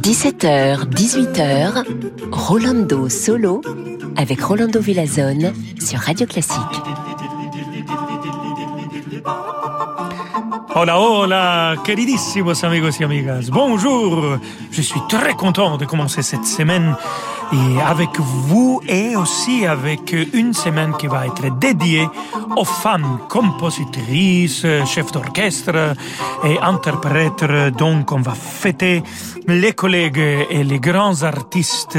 17h, 18h, Rolando Solo avec Rolando Villazone sur Radio Classique. Hola, hola, queridísimos amigos y amigas. Bonjour. Je suis très content de commencer cette semaine et avec vous et aussi avec une semaine qui va être dédiée aux femmes compositrices, chefs d'orchestre et interprètes. Donc on va fêter les collègues et les grands artistes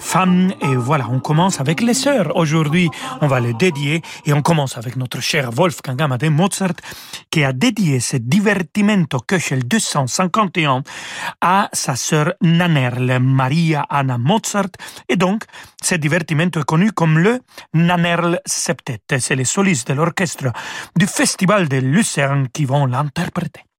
femmes. Et voilà, on commence avec les sœurs. Aujourd'hui, on va le dédier et on commence avec notre cher Wolfgang Amadeus Mozart qui a dédié ce divertimento Köchel 251 à sa sœur Nannerl, Maria Anna Mozart. Et donc, ce divertimento est connu comme le Nannerl Septet. C'est les solistes de l'orchestre du Festival de Lucerne qui vont l'interpréter.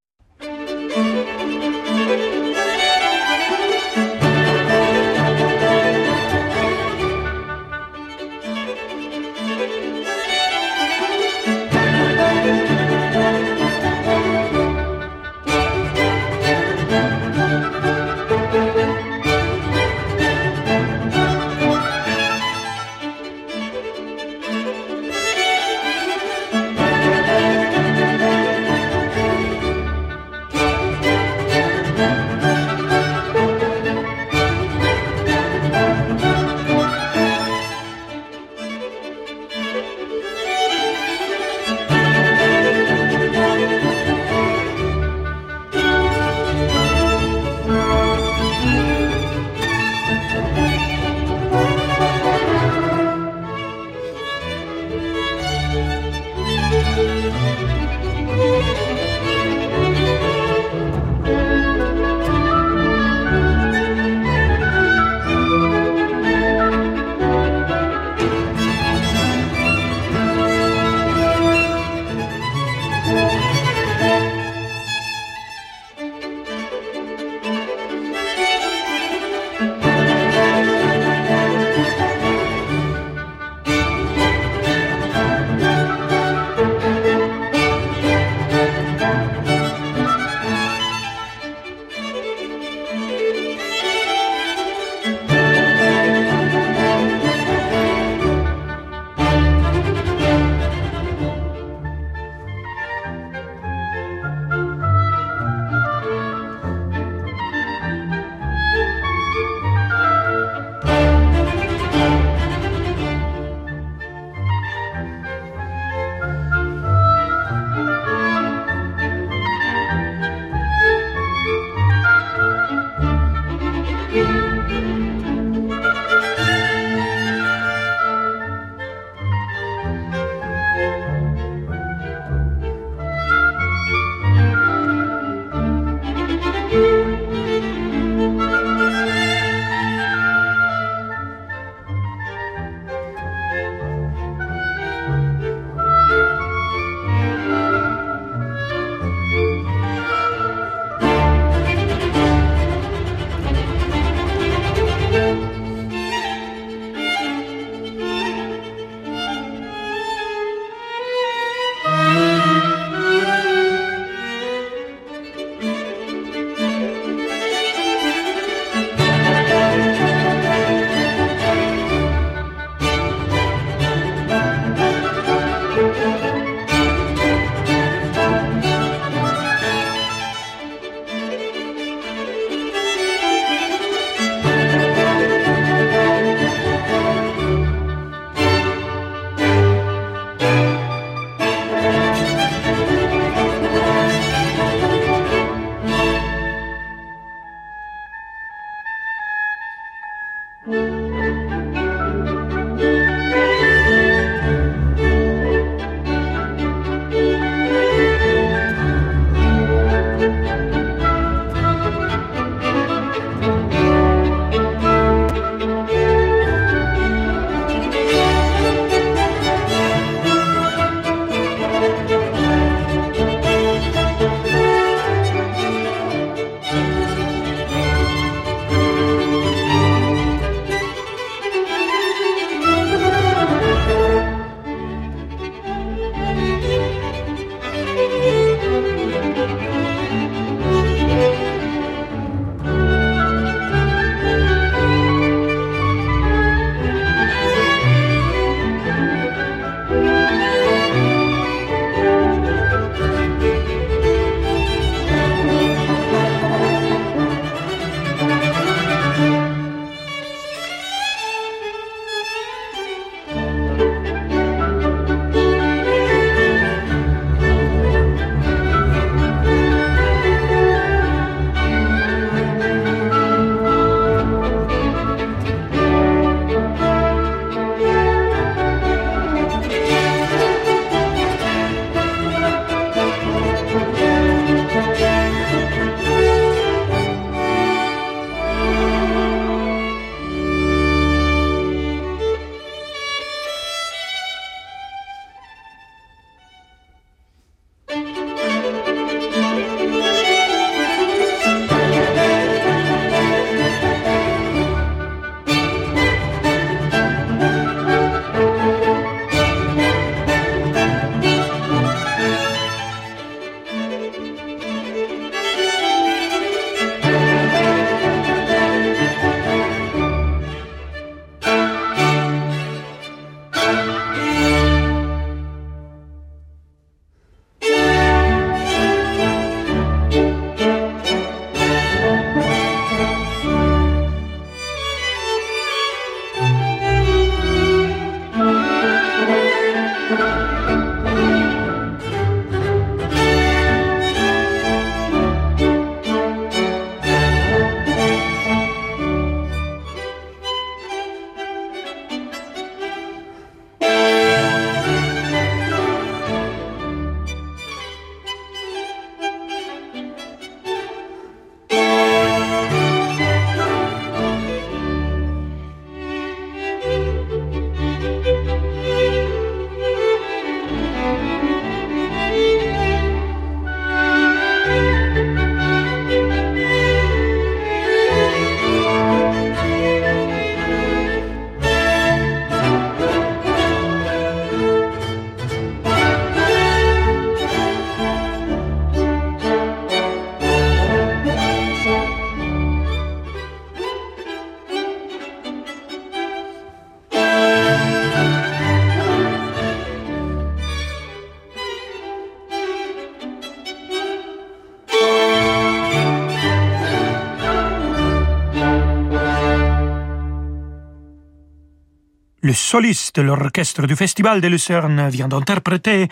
Soliste de l'orchestre du Festival de Lucerne vient d'interpréter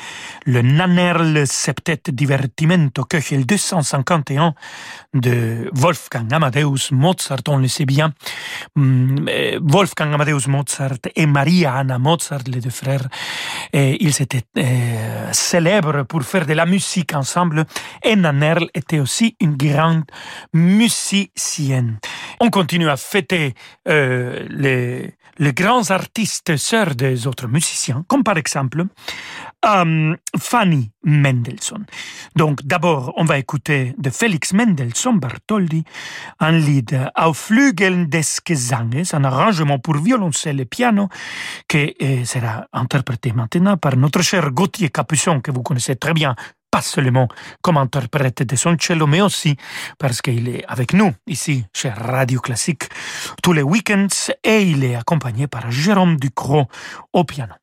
le Nannerl Septet Divertimento Köchel 251 de Wolfgang Amadeus Mozart, on le sait bien. Mm, euh, Wolfgang Amadeus Mozart et Maria Anna Mozart, les deux frères, et ils étaient euh, célèbres pour faire de la musique ensemble et Nannerl était aussi une grande musicienne. On continue à fêter euh, les, les grands artistes sœurs des autres musiciens, comme par exemple euh, Fanny Mendelssohn. Donc d'abord, on va écouter de Félix Mendelssohn Bartholdy un lied Auf Flügeln des Gesanges, un arrangement pour violoncelle et piano qui euh, sera interprété maintenant par notre cher Gauthier Capuçon, que vous connaissez très bien pas seulement comme interprète de son cello, mais aussi parce qu'il est avec nous ici chez Radio Classique tous les week-ends et il est accompagné par Jérôme Ducrot au piano.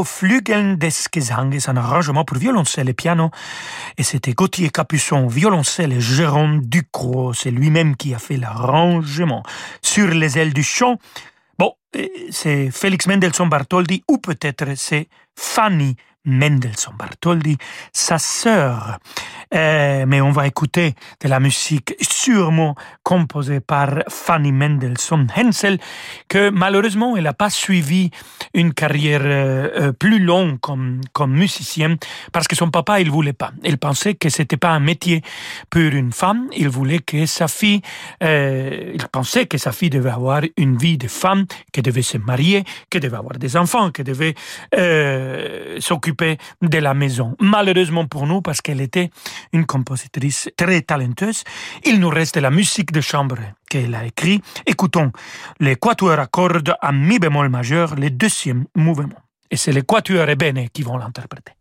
Auf Flügeln des Gesanges, un arrangement pour violoncelle et piano. Et c'était Gauthier Capuçon, violoncelle et Jérôme Ducrot. C'est lui-même qui a fait l'arrangement. Sur les ailes du chant, bon, c'est Félix Mendelssohn Bartholdy ou peut-être c'est Fanny Mendelssohn Bartholdy, sa sœur. Euh, mais on va écouter de la musique sûrement composée par Fanny Mendelssohn Hensel, que malheureusement elle n'a pas suivi une carrière euh, euh, plus longue comme, comme musicienne, parce que son papa il voulait pas. Il pensait que c'était pas un métier pour une femme. Il voulait que sa fille, il pensait que sa fille devait avoir une vie de femme, qu'elle devait se marier, qu'elle devait avoir des enfants, qu'elle devait s'occuper de la maison. Malheureusement pour nous, parce qu'elle était une compositrice très talentueuse. Il nous reste la musique de chambre qu'elle a écrit. Écoutons les quatuors à cordes à mi bémol majeur, le deuxième mouvement. Et c'est les quatuors ébènes qui vont l'interpréter.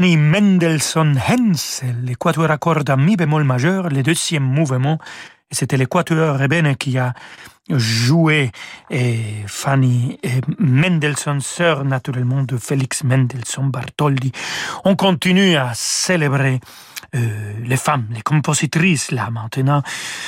Mendelssohn Hensel, l'équateur à cordes à mi bémol majeur, le deuxième mouvement, et c'était l'équateur ébène qui a joué et Fanny Mendelssohn, sœur naturellement de Félix Mendelssohn Bartholdi. On continue à célébrer euh, les femmes, les compositrices là maintenant,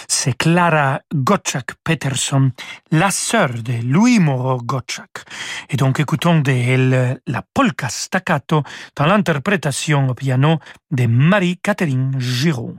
c'est Clara Gottschalk Peterson, la sœur de Louis Moreau Gottschalk. Et donc écoutons de elle la polka staccato dans l'interprétation au piano de Marie-Catherine Giraud.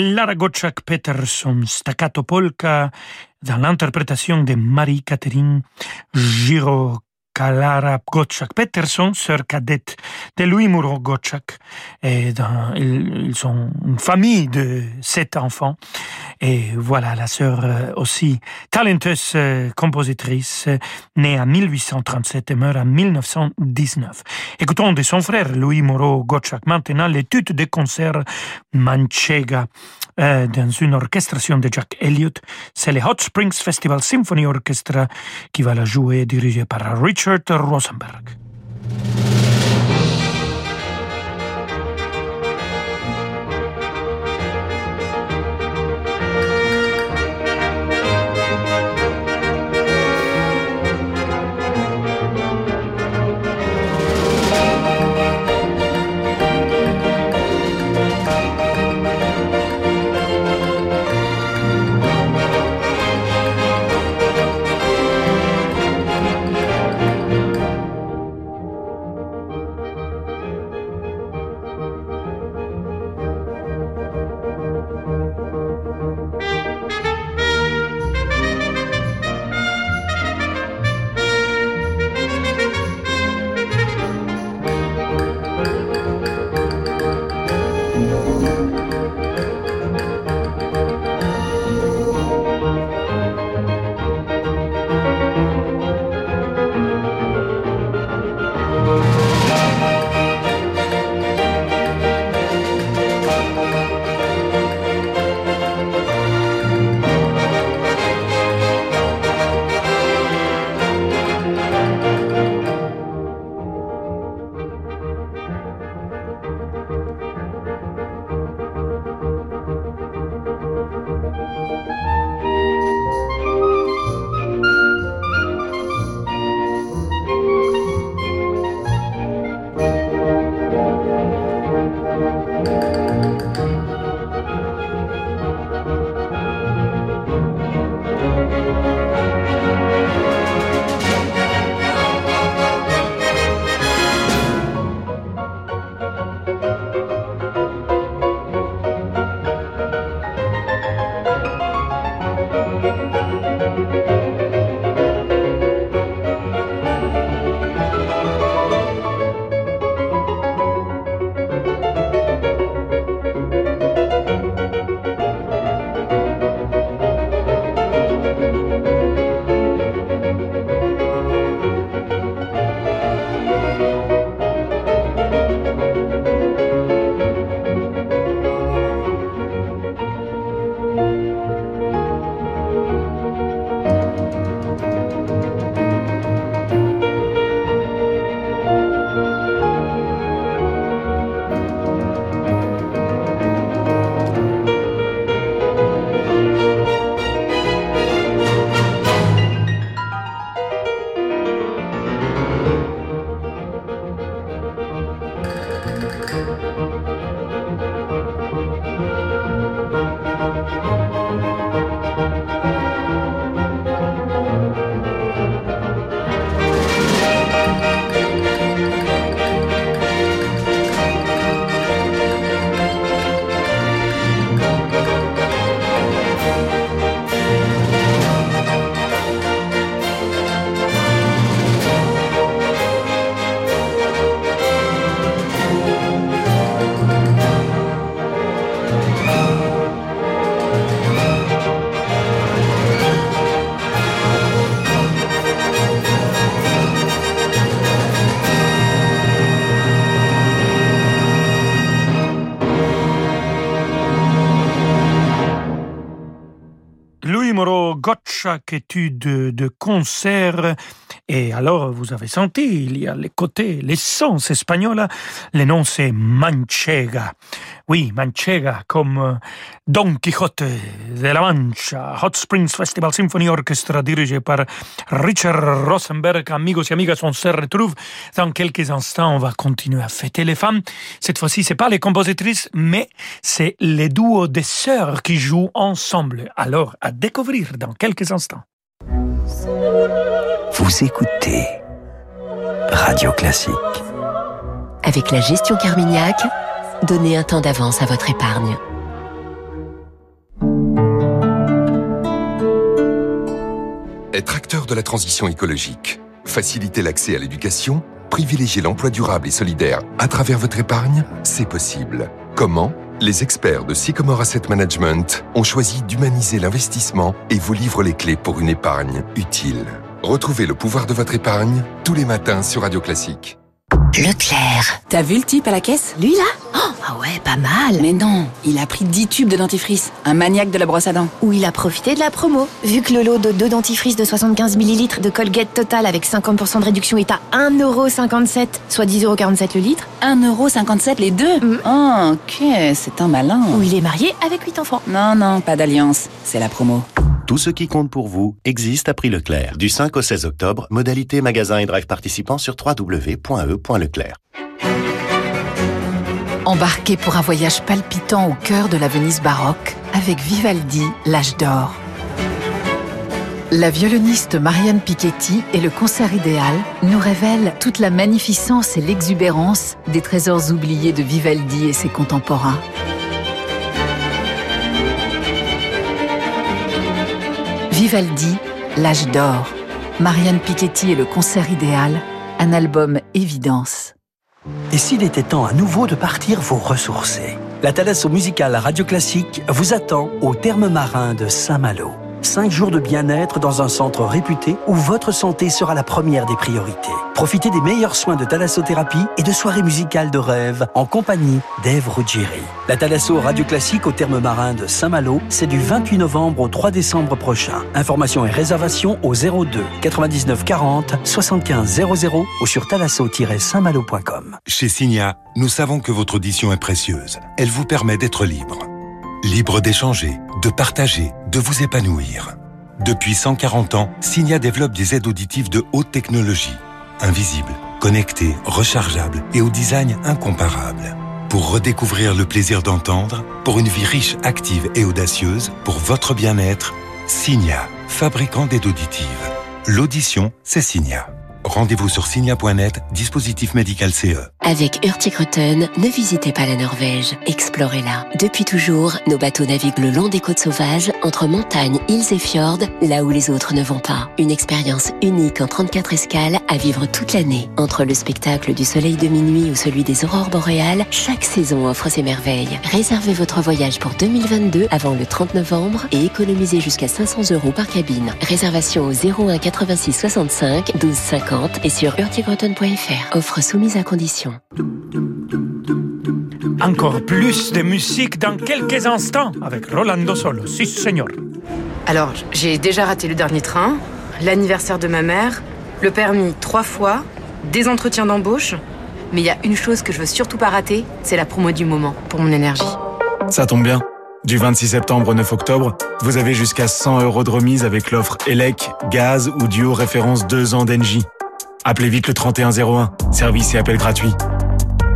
Clara Gottschalk Peterson, staccato polka, dans l'interprétation de Marie-Catherine Giraud Clara Gottschalk Peterson, sœur cadette de Louis Moreau Gottschalk. Et ils, sont une famille de sept enfants. Et voilà, la sœur euh, aussi talenteuse euh, compositrice, née en 1837 et meurt en 1919. Écoutons de son frère Louis Moreau Gottschalk maintenant l'étude des concerts Manchega euh, dans une orchestration de Jack Elliott. C'est le Hot Springs Festival Symphony Orchestra qui va la jouer, dirigé par Richard Rosenberg. Gottschalk, étude de concert. Et alors, vous avez senti, il y a les côtés, l'essence espagnole. Le nom, c'est Manchega. Oui, Manchega, comme euh, Don Quixote de la Mancha. Hot Springs Festival Symphony Orchestra, dirigé par Richard Rosenberg. Amigos et amigas, on se retrouve dans quelques instants. On va continuer à fêter les femmes. Cette fois-ci, c'est pas les compositrices, mais c'est les duos des sœurs qui jouent ensemble. Alors, à découvrir dans quelques instants. Vous écoutez Radio Classique. Avec la gestion Carmignac, donnez un temps d'avance à votre épargne. Être acteur de la transition écologique, faciliter l'accès à l'éducation, privilégier l'emploi durable et solidaire à travers votre épargne, c'est possible. Comment? Les experts de Sycomore Asset Management ont choisi d'humaniser l'investissement et vous livrent les clés pour une épargne utile. Retrouvez le pouvoir de votre épargne tous les matins sur Radio Classique. Leclerc. T'as vu le type à la caisse? Lui là? Oh, Ah ouais, pas mal. Mais non, il a pris 10 tubes de dentifrice. Un maniaque de la brosse à dents. Ou il a profité de la promo. Vu que le lot de deux dentifrices de 75 ml de Colgate Total avec 50% de réduction est à 1,57€, soit 10,47€ le litre. 1,57€ les deux? Oh, ok, c'est un malin. Ou il est marié avec 8 enfants. Non, non, pas d'alliance. C'est la promo. Tout ce qui compte pour vous existe à prix Leclerc. Du 5 au 16 octobre, modalité magasin et drive participants sur www.e.leclerc. Embarquez pour un voyage palpitant au cœur de la Venise baroque avec Vivaldi, l'âge d'or. La violoniste Marianne Piketty et le concert idéal nous révèlent toute la magnificence et l'exubérance des trésors oubliés de Vivaldi et ses contemporains. Vivaldi, l'âge d'or. Marianne Piketty et le concert idéal, un album évidence. Et s'il était temps à nouveau de partir vous ressourcer La Thalasso musicale Radio Classique vous attend au terme marin de Saint-Malo. Cinq jours de bien-être dans un centre réputé où votre santé sera la première des priorités. Profitez des meilleurs soins de thalassothérapie et de soirées musicales de rêve en compagnie d'Ève Ruggieri. La Thalasso Radio Classique au terme marin de Saint-Malo, c'est du 28 novembre au 3 décembre prochain. Informations et réservations au 02 99 40 75 00 ou sur thalasso-saintmalo.com. Chez Signa, nous savons que votre audition est précieuse. Elle vous permet d'être libre. Libre d'échanger, de partager, de vous épanouir. Depuis 140 ans, Signa développe des aides auditives de haute technologie, invisibles, connectées, rechargeables et au design incomparable. Pour redécouvrir le plaisir d'entendre, pour une vie riche, active et audacieuse, pour votre bien-être, Signa, fabricant d'aides auditives. L'audition, c'est Signa. Rendez-vous sur signa.net, dispositif médical CE. Avec Hurtigruten, ne visitez pas la Norvège, explorez-la. Depuis toujours, nos bateaux naviguent le long des côtes sauvages, entre montagnes, îles et fjords, là où les autres ne vont pas. Une expérience unique en 34 escales à vivre toute l'année. Entre le spectacle du soleil de minuit ou celui des aurores boréales, chaque saison offre ses merveilles. Réservez votre voyage pour 2022 avant le 30 novembre et économisez jusqu'à 500 euros par cabine. Réservation au 01 86 65 12 50 et sur hurtigruten.fr. Offre soumise à condition. Encore plus de musique dans quelques instants avec Rolando Solo. Si, señor. Alors, j'ai déjà raté le dernier train, l'anniversaire de ma mère, le permis trois fois, des entretiens d'embauche. Mais il y a une chose que je veux surtout pas rater, c'est la promo du moment pour mon énergie. Ça tombe bien. Du 26 septembre au 9 octobre, vous avez jusqu'à 100 euros de remise avec l'offre ELEC, gaz ou duo référence 2 ans d'Engie. Appelez vite le 3101, service et appel gratuit.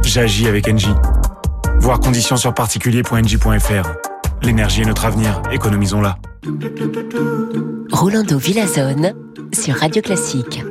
J'agis avec Engie. Voir conditions sur particulier.engie.fr. L'énergie est notre avenir, économisons-la. Rolando Villazone sur Radio Classique.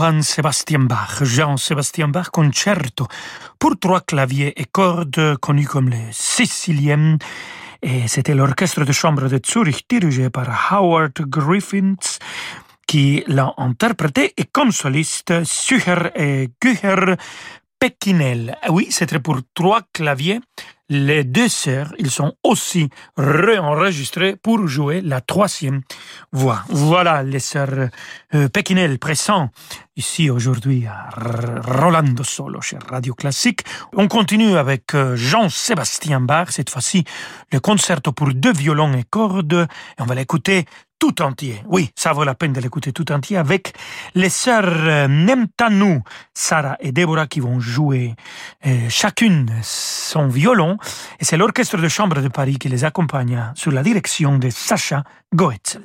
Johann Sebastian Bach, Jean-Sébastien Bach, concerto pour trois claviers et cordes, connu comme le Sicilien. Et c'était l'orchestre de chambre de Zurich dirigé par Howard Griffiths qui l'a interprété et comme soliste Sucher et Gücher Pekinel. Oui, c'était pour trois claviers les deux sœurs, ils sont aussi réenregistrés pour jouer la troisième voix. Voilà les sœurs euh, Pekinel présents ici aujourd'hui à Rolando Solo chez Radio Classique. On continue avec euh, Jean-Sébastien Bach, cette fois-ci le concerto pour deux violons et cordes, on va l'écouter tout entier. Oui, ça vaut la peine de l'écouter tout entier avec les sœurs euh, Nemtanou, Sarah et Deborah qui vont jouer euh, chacune son violon et c'est l'orchestre de chambre de Paris qui les accompagne sous la direction de Sacha Goetzel.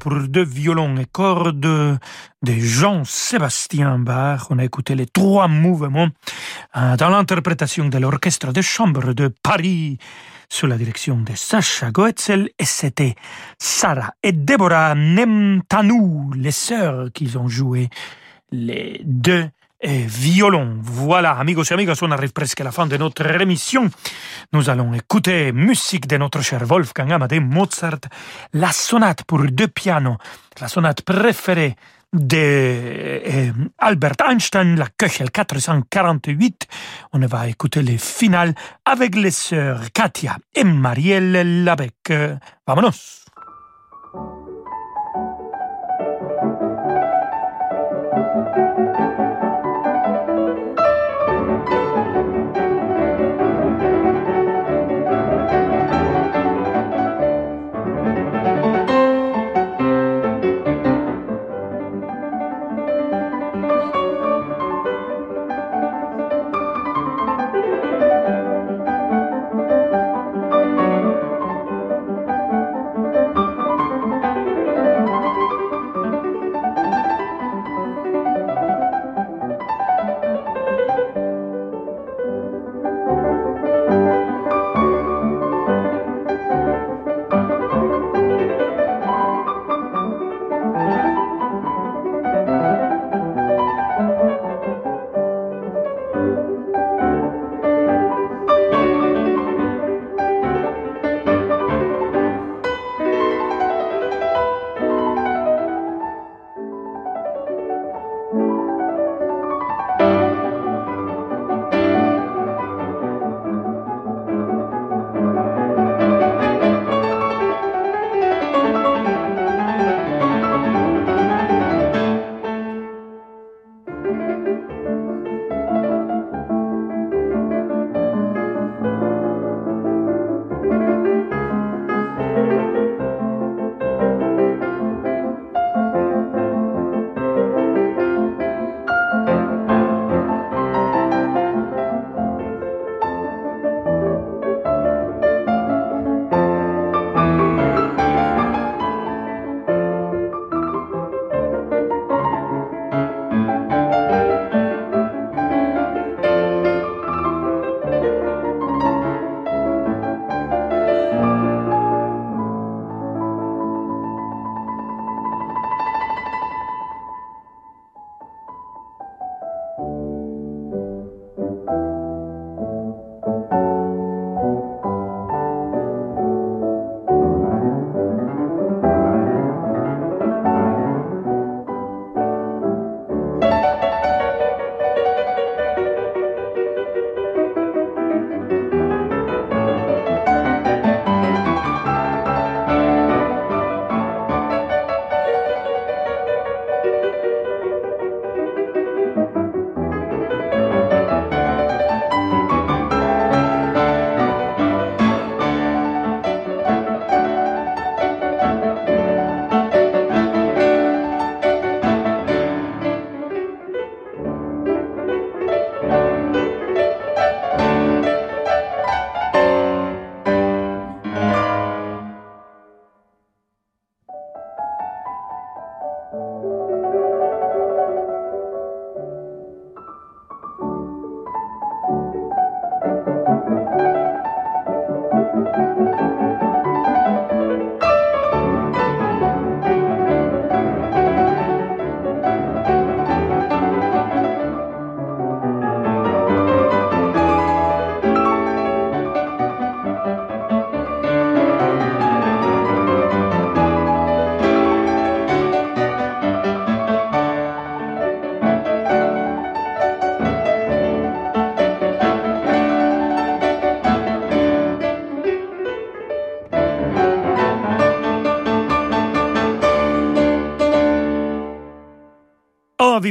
Pour deux violons et cordes de Jean-Sébastien Bach. On a écouté les trois mouvements euh, dans l'interprétation de l'orchestre de chambre de Paris sous la direction de Sacha Goetzel et c'était Sarah et Deborah Nemtanou, les sœurs qui ont joué les deux et violon. Voilà, amigos et amigas, on arrive presque à la fin de notre émission. Nous allons écouter musique de notre cher Wolfgang Amadé Mozart, la sonate pour deux pianos, la sonate préférée de euh, Albert Einstein, la Köchel 448. On va écouter les finales avec les sœurs Katia et Marielle Labec. Vamonos!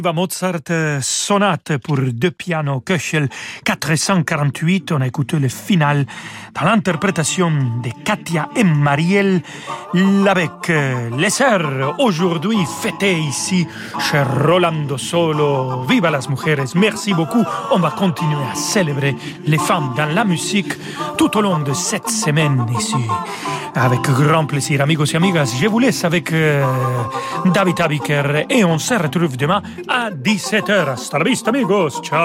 viva Mozart, euh, sonate pour deux pianos Köchel 448. On a écouté le final dans l'interprétation de Katia et Marielle avec euh, les sœurs aujourd'hui fêtées ici chez Rolando Solo. Viva las mujeres, merci beaucoup. On va continuer à célébrer les femmes dans la musique tout au long de cette semaine ici. Avec grand plaisir, amigos et amigas, je vous laisse avec euh, David Abiker et on se retrouve demain 17h. Hasta la vista, amigos. Ciao.